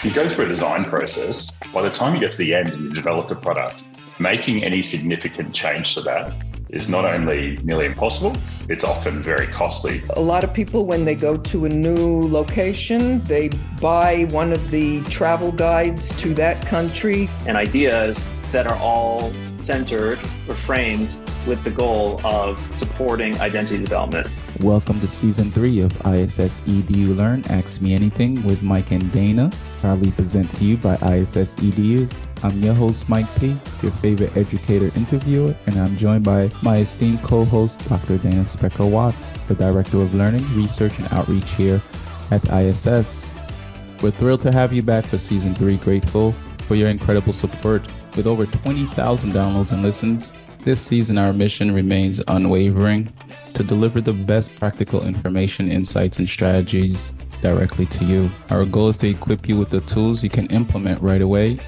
If you go through a design process, by the time you get to the end and you've developed a product, making any significant change to that is not only nearly impossible, it's often very costly. A lot of people, when they go to a new location, they buy one of the travel guides to that country. And ideas that are all centered or framed with the goal of supporting identity development. Welcome to season three of ISS EDU Learn Ask Me Anything with Mike and Dana, proudly present to you by ISS EDU. I'm your host, Mike P., your favorite educator interviewer, and I'm joined by my esteemed co host, Dr. Dana Specker Watts, the Director of Learning, Research, and Outreach here at ISS. We're thrilled to have you back for season three, grateful for your incredible support. With over 20,000 downloads and listens, this season our mission remains unwavering to deliver the best practical information, insights, and strategies directly to you. Our goal is to equip you with the tools you can implement right away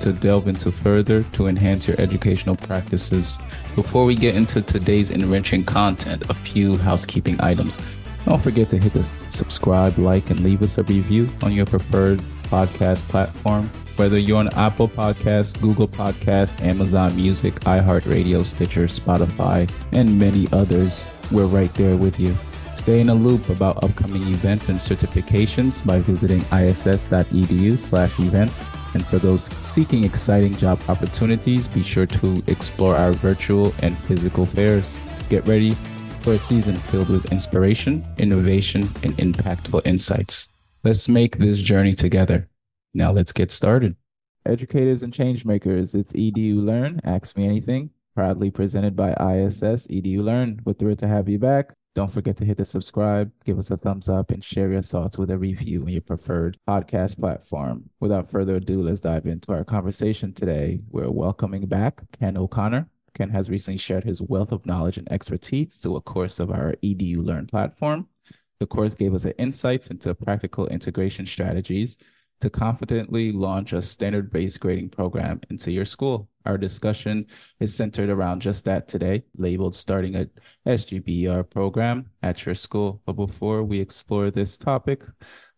to delve into further to enhance your educational practices. Before we get into today's enriching content, a few housekeeping items. Don't forget to hit the subscribe, like, and leave us a review on your preferred podcast platform. Whether you're on Apple Podcasts, Google Podcasts, Amazon Music, iHeartRadio, Stitcher, Spotify, and many others, we're right there with you. Stay in a loop about upcoming events and certifications by visiting iss.edu slash events. And for those seeking exciting job opportunities, be sure to explore our virtual and physical fairs. Get ready for a season filled with inspiration, innovation, and impactful insights. Let's make this journey together. Now let's get started. Educators and changemakers, it's EDU Learn. Ask me anything. Proudly presented by ISS EDU Learn. We're thrilled to have you back. Don't forget to hit the subscribe, give us a thumbs up, and share your thoughts with a review on your preferred podcast platform. Without further ado, let's dive into our conversation today. We're welcoming back Ken O'Connor. Ken has recently shared his wealth of knowledge and expertise to a course of our EDU Learn platform. The course gave us insights into practical integration strategies to confidently launch a standard based grading program into your school. Our discussion is centered around just that today, labeled starting a SGBER program at your school. But before we explore this topic,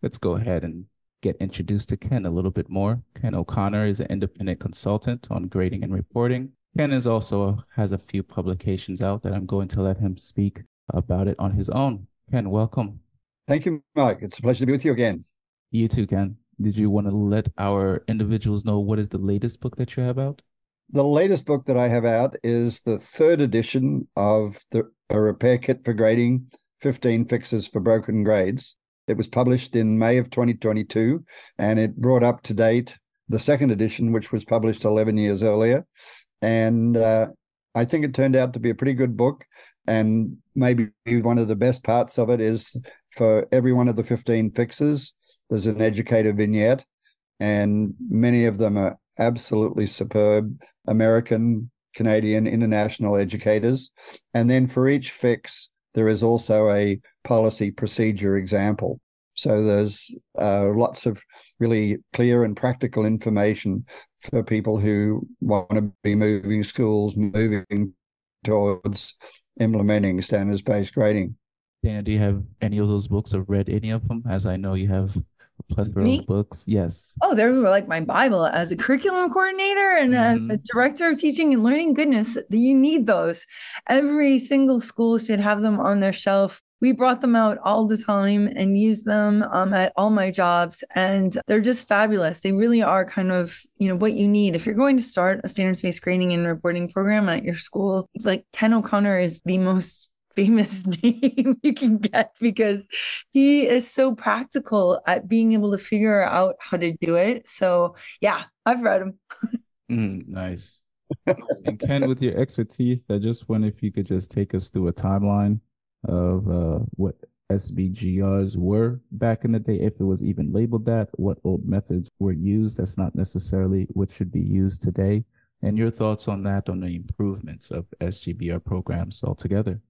let's go ahead and get introduced to Ken a little bit more. Ken O'Connor is an independent consultant on grading and reporting. Ken is also has a few publications out that I'm going to let him speak about it on his own. Ken, welcome. Thank you, Mike. It's a pleasure to be with you again. You too, Ken did you want to let our individuals know what is the latest book that you have out? The latest book that I have out is the third edition of the a repair kit for grading 15 fixes for broken grades. It was published in May of 2022 and it brought up to date the second edition, which was published 11 years earlier. And uh, I think it turned out to be a pretty good book. And maybe one of the best parts of it is for every one of the 15 fixes, there's an educator vignette, and many of them are absolutely superb American, Canadian, international educators. And then for each fix, there is also a policy procedure example. So there's uh, lots of really clear and practical information for people who want to be moving schools, moving towards implementing standards based grading. Dana, do you have any of those books or read any of them? As I know you have plethora Me? of books. Yes. Oh, they're like my Bible as a curriculum coordinator and mm-hmm. as a director of teaching and learning. Goodness, you need those. Every single school should have them on their shelf. We brought them out all the time and use them um, at all my jobs, and they're just fabulous. They really are kind of you know what you need if you're going to start a standards-based grading and reporting program at your school. It's like Ken O'Connor is the most famous name you can get because he is so practical at being able to figure out how to do it. So, yeah, I've read him. mm, nice. and Ken, with your expertise, I just wonder if you could just take us through a timeline of uh, what SBGRs were back in the day, if it was even labeled that, what old methods were used. That's not necessarily what should be used today. And your thoughts on that, on the improvements of SGBER programs altogether.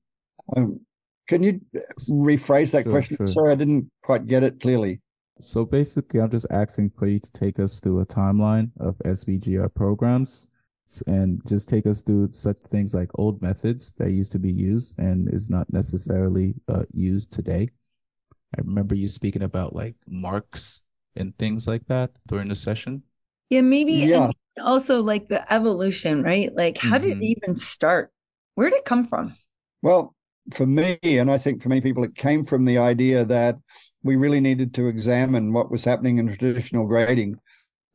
Um, can you rephrase that sure, question? Sure. Sorry, I didn't quite get it clearly. So basically, I'm just asking for you to take us through a timeline of SBGER programs and just take us through such things like old methods that used to be used and is not necessarily uh, used today. I remember you speaking about like marks and things like that during the session? Yeah, maybe Yeah. also like the evolution, right? Like how did Mhm. it even start? Where did it come from? Well, for me, and I think for many people, it came from the idea that we really needed to examine what was happening in traditional grading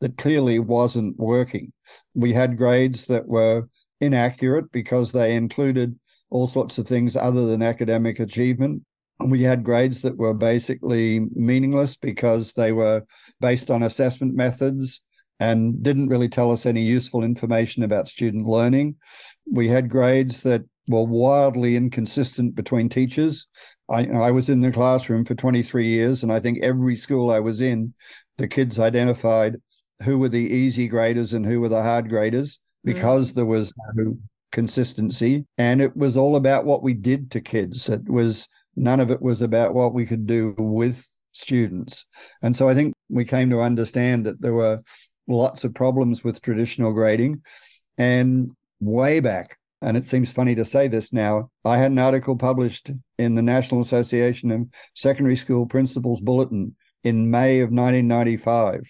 that clearly wasn't working. We had grades that were inaccurate because they included all sorts of things other than academic achievement. We had grades that were basically meaningless because they were based on assessment methods and didn't really tell us any useful information about student learning. We had grades that were wildly inconsistent between teachers. I, I was in the classroom for 23 years, and I think every school I was in, the kids identified who were the easy graders and who were the hard graders mm. because there was no consistency. And it was all about what we did to kids. It was none of it was about what we could do with students. And so I think we came to understand that there were lots of problems with traditional grading. And way back, and it seems funny to say this now, I had an article published in the National Association of Secondary School Principals Bulletin in May of 1995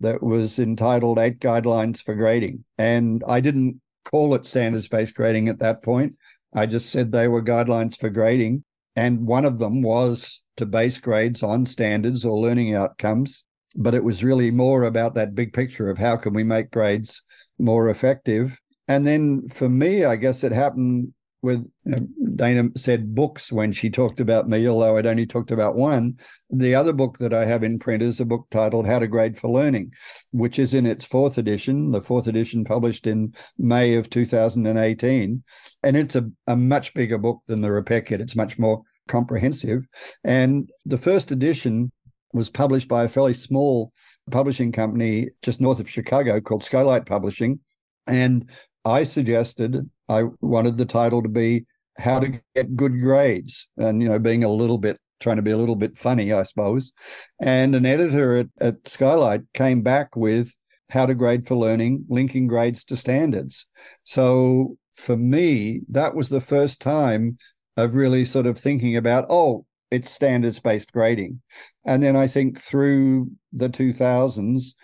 that was entitled Eight Guidelines for Grading. And I didn't call it standards based grading at that point. I just said they were guidelines for grading. And one of them was to base grades on standards or learning outcomes. But it was really more about that big picture of how can we make grades more effective. And then for me, I guess it happened with uh, Dana said books when she talked about me, although I'd only talked about one. The other book that I have in print is a book titled How to Grade for Learning, which is in its fourth edition, the fourth edition published in May of 2018. And it's a, a much bigger book than the Repair Kit. It's much more comprehensive. And the first edition was published by a fairly small publishing company just north of Chicago called Skylight Publishing. And I suggested I wanted the title to be How to Get Good Grades, and you know, being a little bit trying to be a little bit funny, I suppose. And an editor at, at Skylight came back with How to Grade for Learning, linking grades to standards. So for me, that was the first time of really sort of thinking about, oh, it's standards based grading. And then I think through the 2000s,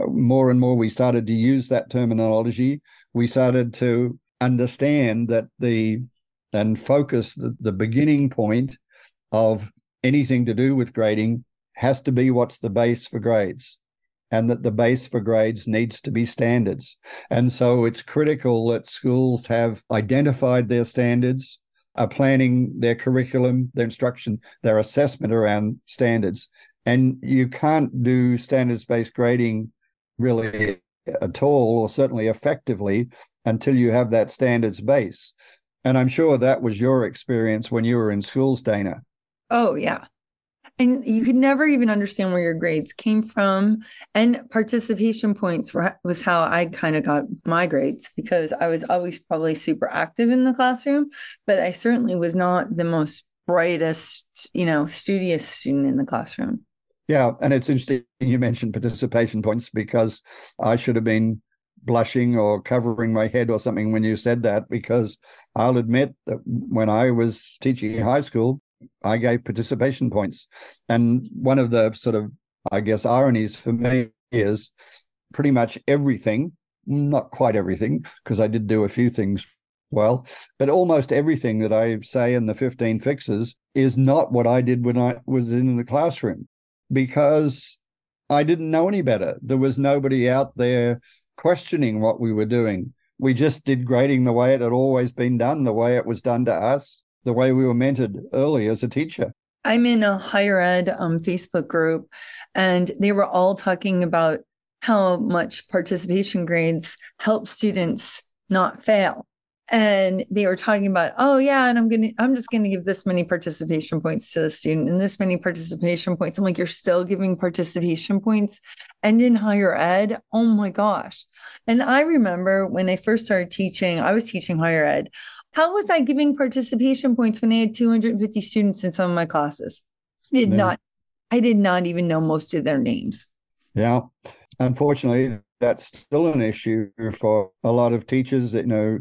more and more we started to use that terminology. We started to understand that the and focus the, the beginning point of anything to do with grading has to be what's the base for grades and that the base for grades needs to be standards. And so it's critical that schools have identified their standards, are planning their curriculum, their instruction, their assessment around standards. And you can't do standards based grading really at all, or certainly effectively, until you have that standards base. And I'm sure that was your experience when you were in schools, Dana. Oh, yeah. And you could never even understand where your grades came from. And participation points were, was how I kind of got my grades because I was always probably super active in the classroom, but I certainly was not the most brightest, you know, studious student in the classroom. Yeah. And it's interesting you mentioned participation points because I should have been blushing or covering my head or something when you said that because I'll admit that when I was teaching high school, I gave participation points. And one of the sort of, I guess, ironies for me is pretty much everything, not quite everything, because I did do a few things well, but almost everything that I say in the 15 fixes is not what I did when I was in the classroom because I didn't know any better. There was nobody out there questioning what we were doing. We just did grading the way it had always been done, the way it was done to us, the way we were mentored early as a teacher. I'm in a higher ed um, Facebook group, and they were all talking about how much participation grades help students not fail. And they were talking about, oh yeah, and I'm gonna, I'm just gonna give this many participation points to the student and this many participation points. I'm like, you're still giving participation points, and in higher ed, oh my gosh. And I remember when I first started teaching, I was teaching higher ed. How was I giving participation points when I had 250 students in some of my classes? I did not, I did not even know most of their names. Yeah. Unfortunately, that's still an issue for a lot of teachers. You know,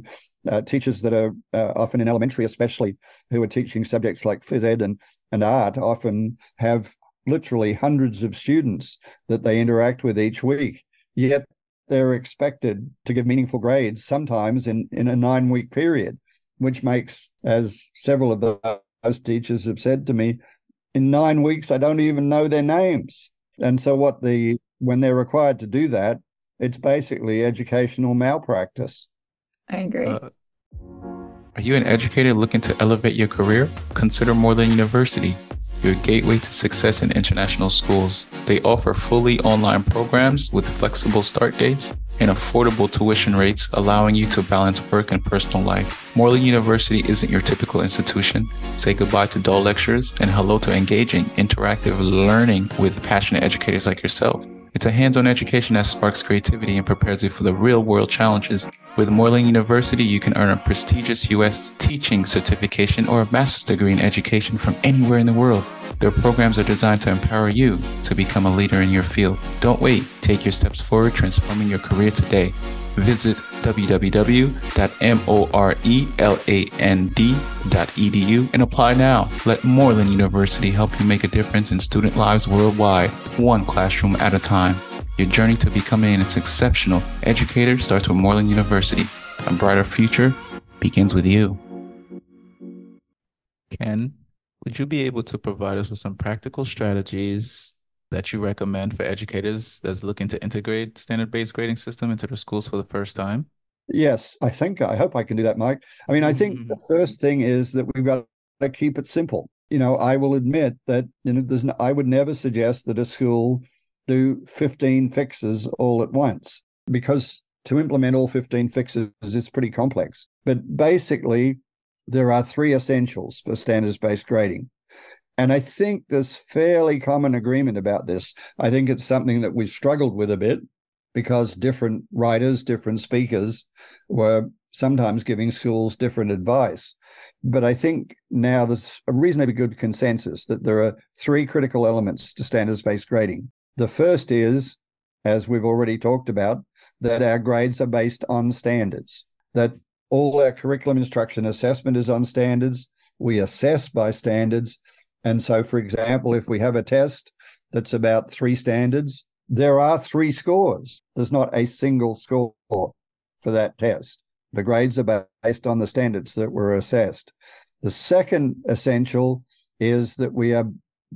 uh, teachers that are uh, often in elementary, especially who are teaching subjects like phys ed and, and art, often have literally hundreds of students that they interact with each week. Yet they're expected to give meaningful grades sometimes in, in a nine week period, which makes, as several of those teachers have said to me, in nine weeks, I don't even know their names. And so, what the when they're required to do that, it's basically educational malpractice. I agree. Uh, are you an educator looking to elevate your career? Consider Moreland University your gateway to success in international schools. They offer fully online programs with flexible start dates and affordable tuition rates, allowing you to balance work and personal life. Moreland University isn't your typical institution. Say goodbye to dull lectures and hello to engaging, interactive learning with passionate educators like yourself. It's a hands-on education that sparks creativity and prepares you for the real-world challenges. With Moreland University, you can earn a prestigious U.S. teaching certification or a master's degree in education from anywhere in the world. Their programs are designed to empower you to become a leader in your field. Don't wait. Take your steps forward, transforming your career today. Visit www.moreland.edu and apply now. Let Moreland University help you make a difference in student lives worldwide, one classroom at a time. Your journey to becoming an exceptional educator starts with Moreland University. A brighter future begins with you. Ken, would you be able to provide us with some practical strategies that you recommend for educators that's looking to integrate standard-based grading system into their schools for the first time? Yes, I think I hope I can do that, Mike. I mean, I think mm-hmm. the first thing is that we've got to keep it simple. You know, I will admit that you know there's no, I would never suggest that a school do 15 fixes all at once because to implement all 15 fixes is pretty complex. But basically, there are three essentials for standards based grading. And I think there's fairly common agreement about this. I think it's something that we've struggled with a bit because different writers, different speakers were sometimes giving schools different advice. But I think now there's a reasonably good consensus that there are three critical elements to standards based grading. The first is, as we've already talked about, that our grades are based on standards, that all our curriculum instruction assessment is on standards. We assess by standards. And so, for example, if we have a test that's about three standards, there are three scores. There's not a single score for that test. The grades are based on the standards that were assessed. The second essential is that we are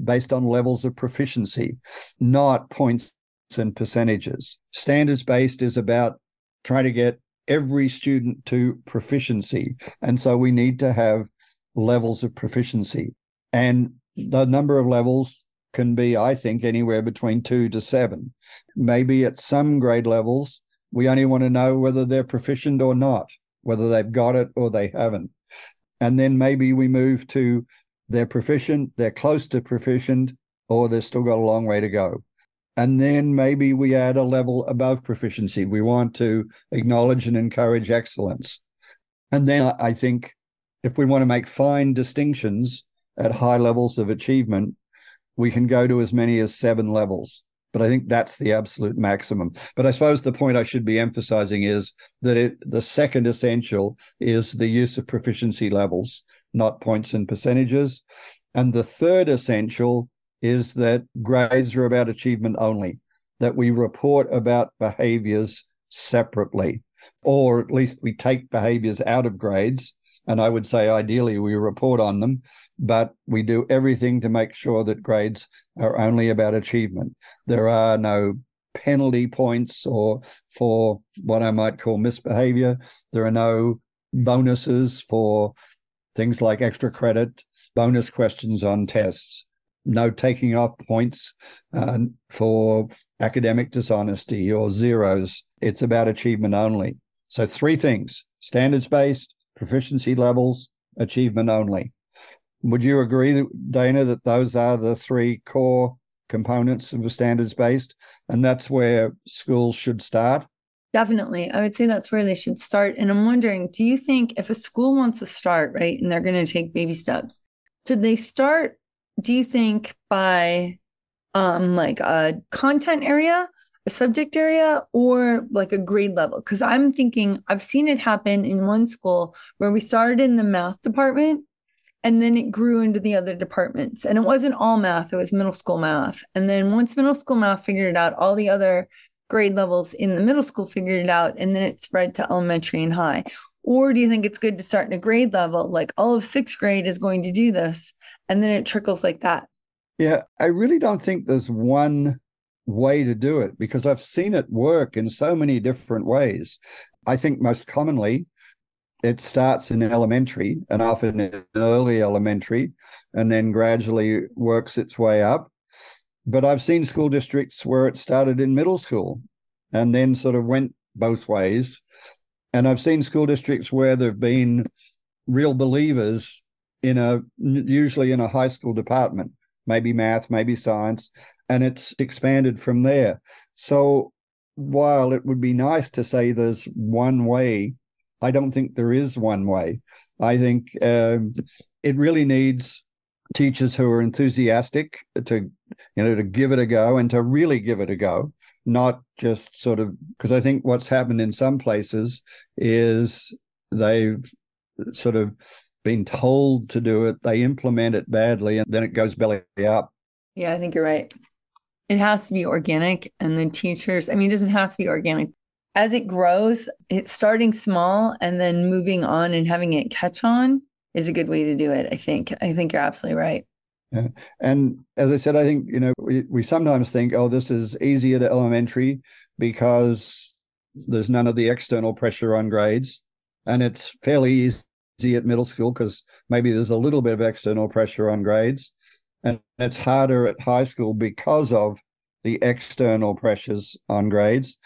based on levels of proficiency, not points and percentages. Standards based is about trying to get every student to proficiency. And so we need to have levels of proficiency. And the number of levels can be, I think, anywhere between two to seven. Maybe at some grade levels, we only want to know whether they're proficient or not, whether they've got it or they haven't. And then maybe we move to they're proficient, they're close to proficient, or they've still got a long way to go. And then maybe we add a level above proficiency. We want to acknowledge and encourage excellence. And then I think if we want to make fine distinctions at high levels of achievement, we can go to as many as seven levels. But I think that's the absolute maximum. But I suppose the point I should be emphasizing is that it, the second essential is the use of proficiency levels, not points and percentages. And the third essential is that grades are about achievement only, that we report about behaviors separately, or at least we take behaviors out of grades. And I would say ideally we report on them, but we do everything to make sure that grades are only about achievement. There are no penalty points or for what I might call misbehavior. There are no bonuses for things like extra credit, bonus questions on tests no taking off points uh, for academic dishonesty or zeros. It's about achievement only. So, three things standards based, proficiency levels, achievement only. Would you agree, Dana, that those are the three core components of a standards based? And that's where schools should start? Definitely. I would say that's where they should start. And I'm wondering do you think if a school wants to start, right, and they're going to take baby steps, should they start do you think by um like a content area a subject area or like a grade level? Because I'm thinking I've seen it happen in one school where we started in the math department and then it grew into the other departments. And it wasn't all math, it was middle school math. And then once middle school math figured it out, all the other grade levels in the middle school figured it out, and then it spread to elementary and high. Or do you think it's good to start in a grade level? Like all of sixth grade is going to do this, and then it trickles like that. Yeah, I really don't think there's one way to do it because I've seen it work in so many different ways. I think most commonly it starts in elementary and often in early elementary and then gradually works its way up. But I've seen school districts where it started in middle school and then sort of went both ways. And I've seen school districts where there've been real believers in a usually in a high school department, maybe math, maybe science, and it's expanded from there. So while it would be nice to say there's one way I don't think there is one way. I think um, it really needs teachers who are enthusiastic to you know to give it a go and to really give it a go not just sort of because i think what's happened in some places is they've sort of been told to do it they implement it badly and then it goes belly up yeah i think you're right it has to be organic and the teachers i mean it doesn't have to be organic as it grows, it's starting small and then moving on and having it catch on is a good way to do it. I think. I think you're absolutely right. Yeah. And as I said, I think, you know, we, we sometimes think, oh, this is easier to elementary because there's none of the external pressure on grades. And it's fairly easy at middle school because maybe there's a little bit of external pressure on grades. And it's harder at high school because of the external pressures on grades.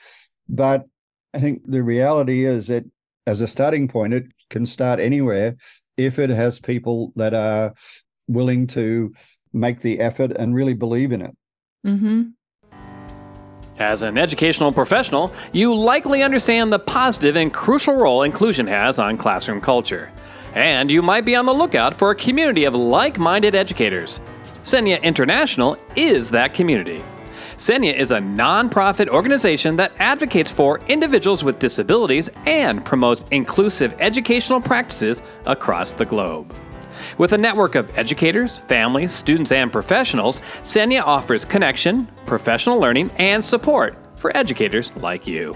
But I think the reality is that as a starting point, it can start anywhere if it has people that are willing to make the effort and really believe in it. Mm-hmm. As an educational professional, you likely understand the positive and crucial role inclusion has on classroom culture. And you might be on the lookout for a community of like minded educators. SENIA International is that community. SENIA is a nonprofit organization that advocates for individuals with disabilities and promotes inclusive educational practices across the globe. With a network of educators, families, students, and professionals, SENIA offers connection, professional learning, and support for educators like you.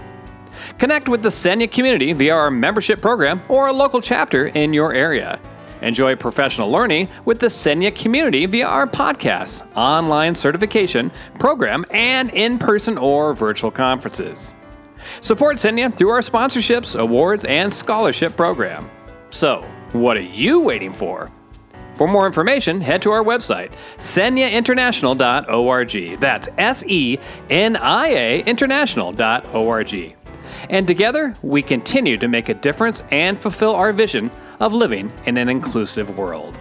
Connect with the SENIA community via our membership program or a local chapter in your area. Enjoy professional learning with the SENIA community via our podcasts, online certification program, and in person or virtual conferences. Support SENIA through our sponsorships, awards, and scholarship program. So, what are you waiting for? For more information, head to our website, seniainternational.org. That's S E N I A international.org. And together, we continue to make a difference and fulfill our vision of living in an inclusive world.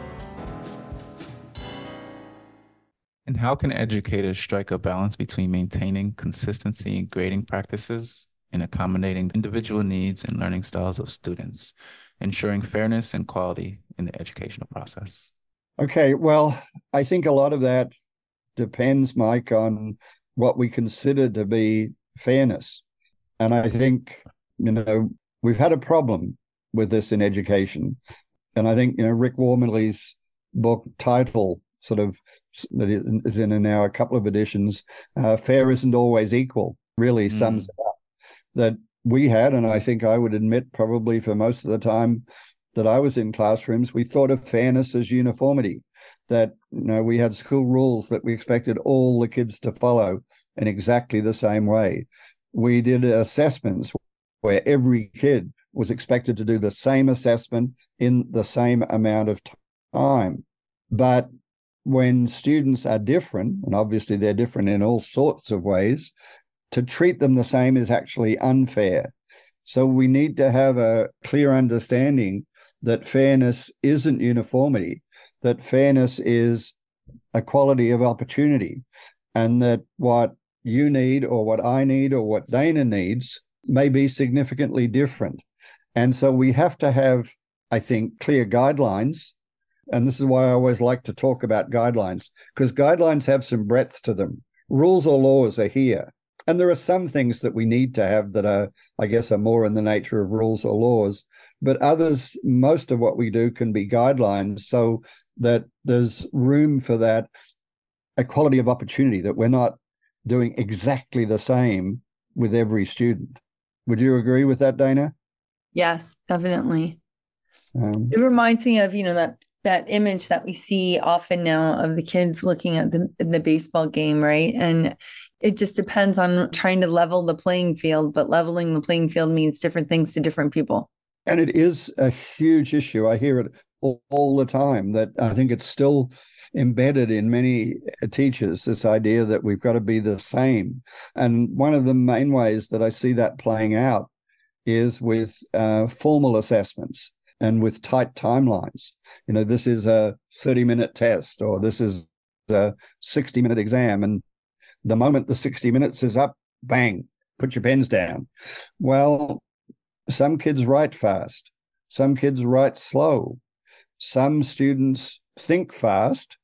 And how can educators strike a balance between maintaining consistency in grading practices and accommodating individual needs and learning styles of students, ensuring fairness and quality in the educational process? Okay, well, I think a lot of that depends, Mike, on what we consider to be fairness. And I think, you know, we've had a problem with this in education. And I think, you know, Rick Wormeli's book title sort of that is in now a couple of editions, uh, Fair Isn't Always Equal, really mm. sums it up. That we had, and I think I would admit probably for most of the time that I was in classrooms, we thought of fairness as uniformity. That you know we had school rules that we expected all the kids to follow in exactly the same way. We did assessments where every kid was expected to do the same assessment in the same amount of time. But when students are different, and obviously they're different in all sorts of ways, to treat them the same is actually unfair. So we need to have a clear understanding that fairness isn't uniformity, that fairness is a quality of opportunity, and that what you need or what I need or what Dana needs may be significantly different. And so we have to have, I think, clear guidelines. And this is why I always like to talk about guidelines, because guidelines have some breadth to them. Rules or laws are here. And there are some things that we need to have that are, I guess, are more in the nature of rules or laws. But others, most of what we do can be guidelines so that there's room for that equality of opportunity, that we're not doing exactly the same with every student. Would you agree with that, Dana? Yes, definitely. Um, it reminds me of, you know, that that image that we see often now of the kids looking at the the baseball game, right? And it just depends on trying to level the playing field, but leveling the playing field means different things to different people. And it is a huge issue. I hear it all, all the time that I think it's still embedded in many teachers this idea that we've got to be the same. And one of the main ways that I see that playing out is with uh, formal assessments and with tight timelines. You know, this is a 30 minute test or this is a 60 minute exam. And the moment the 60 minutes is up, bang, put your pens down. Well, some kids write fast, some kids write slow, some students think fast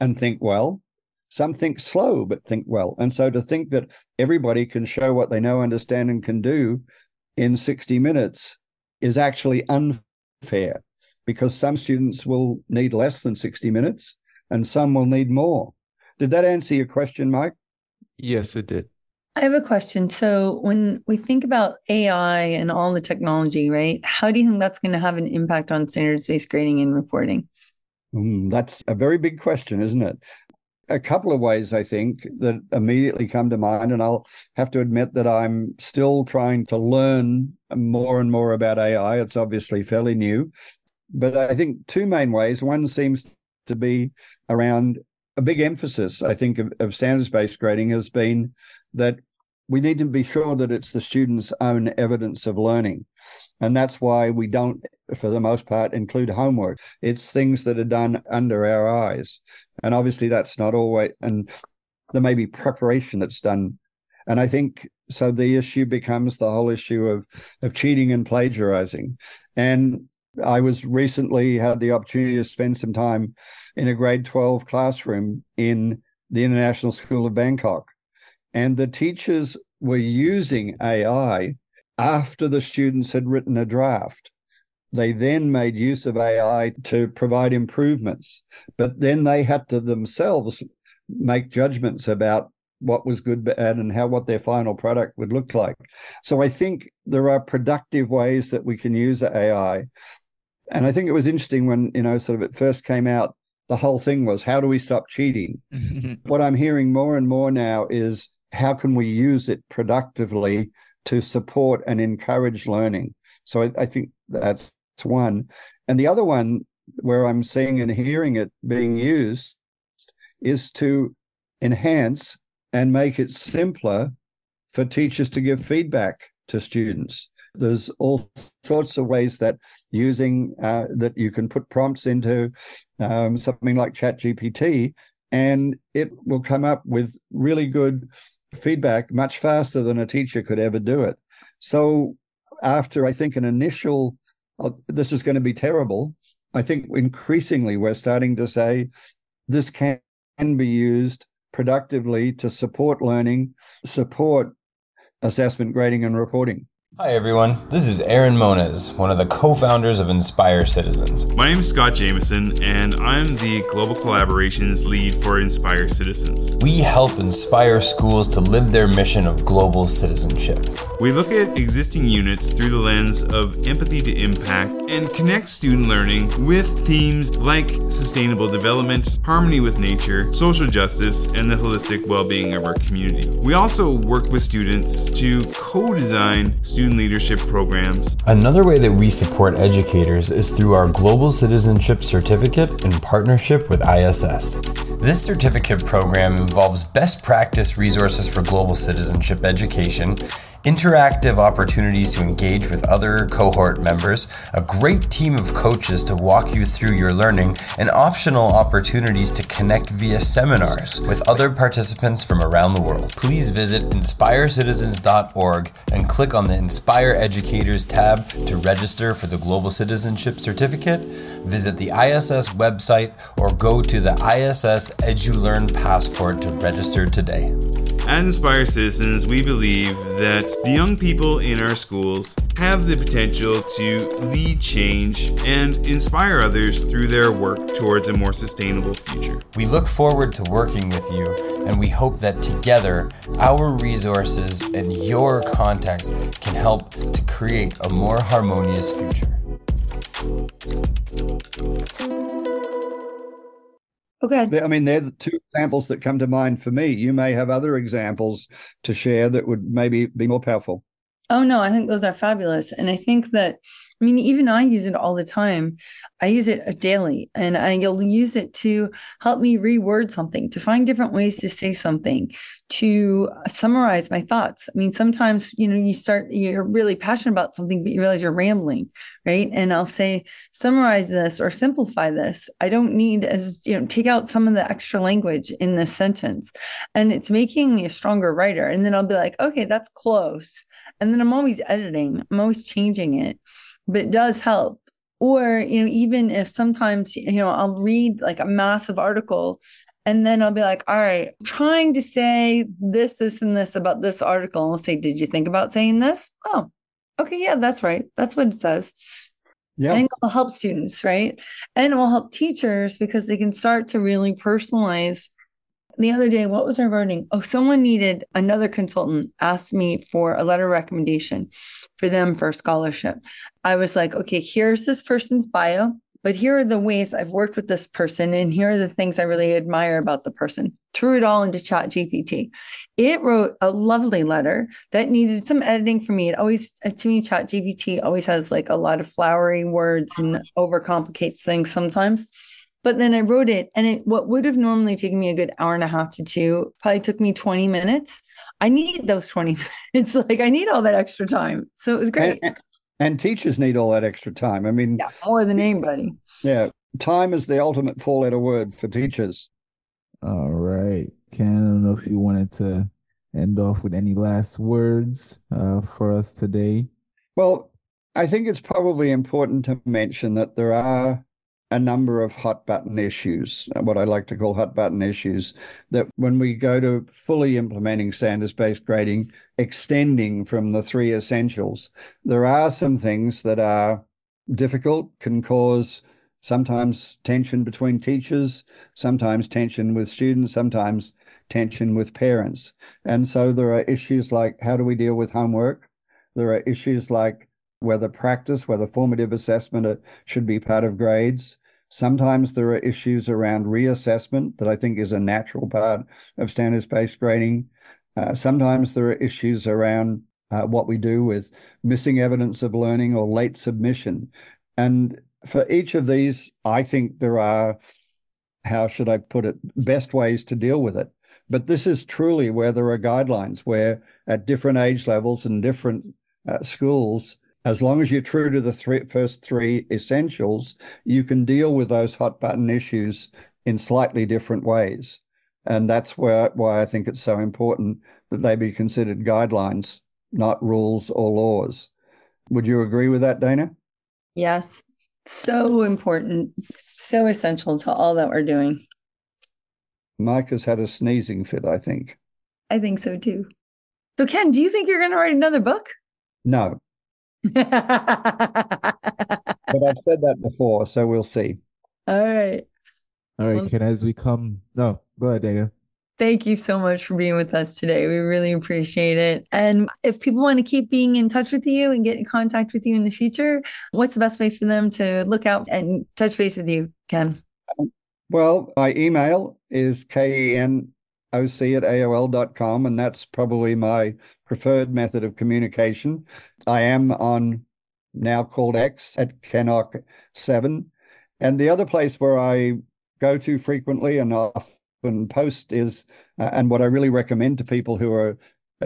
and think well. Some think slow but think well. And so to think that everybody can show what they know, understand, and can do in 60 minutes is actually unfair because some students will need less than 60 minutes and some will need more. Did that answer your question, Mike? Yes, it did. I have a question. So, when we think about AI and all the technology, right, how do you think that's going to have an impact on standards based grading and reporting? Mm, that's a very big question, isn't it? A couple of ways I think that immediately come to mind, and I'll have to admit that I'm still trying to learn more and more about AI. It's obviously fairly new, but I think two main ways. One seems to be around a big emphasis, I think, of, of standards based grading has been that we need to be sure that it's the student's own evidence of learning. And that's why we don't, for the most part, include homework. It's things that are done under our eyes. And obviously, that's not always, and there may be preparation that's done. And I think so the issue becomes the whole issue of, of cheating and plagiarizing. And I was recently had the opportunity to spend some time in a grade 12 classroom in the International School of Bangkok. And the teachers were using AI after the students had written a draft. They then made use of AI to provide improvements, but then they had to themselves make judgments about what was good, bad, and how what their final product would look like. So I think there are productive ways that we can use AI. And I think it was interesting when, you know, sort of it first came out, the whole thing was how do we stop cheating? what I'm hearing more and more now is how can we use it productively to support and encourage learning? So I, I think that's one. And the other one where I'm seeing and hearing it being used is to enhance and make it simpler for teachers to give feedback to students. There's all sorts of ways that using uh, that you can put prompts into um, something like ChatGPT, and it will come up with really good feedback much faster than a teacher could ever do it. So after I think an initial, this is going to be terrible. I think increasingly we're starting to say this can be used productively to support learning, support assessment, grading, and reporting. Hi everyone, this is Aaron Moniz, one of the co-founders of Inspire Citizens. My name is Scott Jameson, and I'm the Global Collaborations Lead for Inspire Citizens. We help inspire schools to live their mission of global citizenship. We look at existing units through the lens of empathy to impact and connect student learning with themes like sustainable development, harmony with nature, social justice, and the holistic well-being of our community. We also work with students to co-design student student leadership programs. Another way that we support educators is through our Global Citizenship Certificate in partnership with ISS. This certificate program involves best practice resources for global citizenship education interactive opportunities to engage with other cohort members, a great team of coaches to walk you through your learning, and optional opportunities to connect via seminars with other participants from around the world. Please visit inspirecitizens.org and click on the Inspire Educators tab to register for the Global Citizenship Certificate. Visit the ISS website or go to the ISS EduLearn Passport to register today. At Inspire Citizens, we believe that the young people in our schools have the potential to lead change and inspire others through their work towards a more sustainable future. We look forward to working with you, and we hope that together, our resources and your contacts can help to create a more harmonious future. Okay. I mean, they're the two examples that come to mind for me. You may have other examples to share that would maybe be more powerful. Oh no, I think those are fabulous. And I think that I mean, even I use it all the time. I use it uh, daily and I'll use it to help me reword something, to find different ways to say something, to summarize my thoughts. I mean, sometimes, you know, you start, you're really passionate about something, but you realize you're rambling, right? And I'll say, summarize this or simplify this. I don't need as, you know, take out some of the extra language in this sentence. And it's making me a stronger writer. And then I'll be like, okay, that's close. And then I'm always editing, I'm always changing it but it does help or you know even if sometimes you know i'll read like a massive article and then i'll be like all right I'm trying to say this this and this about this article and i'll say did you think about saying this oh okay yeah that's right that's what it says yeah. And it will help students, right? And it will help teachers because they can start to really personalize the other day, what was our writing? Oh, someone needed another consultant asked me for a letter of recommendation for them for a scholarship. I was like, okay, here's this person's bio, but here are the ways I've worked with this person, and here are the things I really admire about the person. Threw it all into Chat GPT. It wrote a lovely letter that needed some editing for me. It always, uh, to me, Chat GPT always has like a lot of flowery words and overcomplicates things sometimes. But then I wrote it, and it what would have normally taken me a good hour and a half to two probably took me 20 minutes. I need those 20 minutes. Like I need all that extra time. So it was great. And, and teachers need all that extra time. I mean, yeah, more than anybody. Yeah. Time is the ultimate four letter word for teachers. All right. Ken, I don't know if you wanted to end off with any last words uh, for us today. Well, I think it's probably important to mention that there are a number of hot button issues, what I like to call hot button issues, that when we go to fully implementing standards based grading, extending from the three essentials, there are some things that are difficult, can cause sometimes tension between teachers, sometimes tension with students, sometimes tension with parents. And so there are issues like how do we deal with homework? There are issues like whether practice, whether formative assessment uh, should be part of grades. Sometimes there are issues around reassessment that I think is a natural part of standards based grading. Uh, sometimes there are issues around uh, what we do with missing evidence of learning or late submission. And for each of these, I think there are, how should I put it, best ways to deal with it. But this is truly where there are guidelines, where at different age levels and different uh, schools, as long as you're true to the three, first three essentials, you can deal with those hot button issues in slightly different ways. And that's where, why I think it's so important that they be considered guidelines, not rules or laws. Would you agree with that, Dana? Yes. So important, so essential to all that we're doing. Mike has had a sneezing fit, I think. I think so too. So, Ken, do you think you're going to write another book? No. But I've said that before, so we'll see. All right. All right, well, Ken, as we come. No, go ahead, Dana. Thank you so much for being with us today. We really appreciate it. And if people want to keep being in touch with you and get in contact with you in the future, what's the best way for them to look out and touch base with you, Ken? Um, well, my email is ken oc at aol.com, and that's probably my preferred method of communication. I am on now called X at Kenoc7. And the other place where I go to frequently and often post is, uh, and what I really recommend to people who are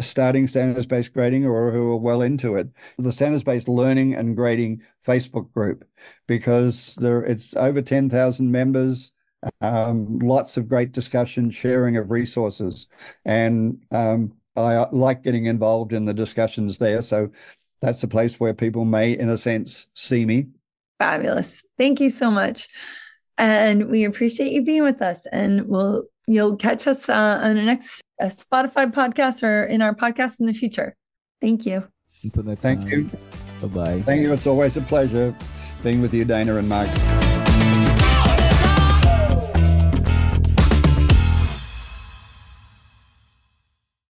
starting standards based grading or who are well into it, the standards based learning and grading Facebook group, because there it's over 10,000 members um, lots of great discussion, sharing of resources, and um, I like getting involved in the discussions there. So that's a place where people may, in a sense, see me. Fabulous. Thank you so much. And we appreciate you being with us. And we'll you'll catch us uh, on the next uh, Spotify podcast or in our podcast in the future. Thank you. Until next Thank time. you. Bye bye. Thank you. It's always a pleasure being with you, Dana and Mike.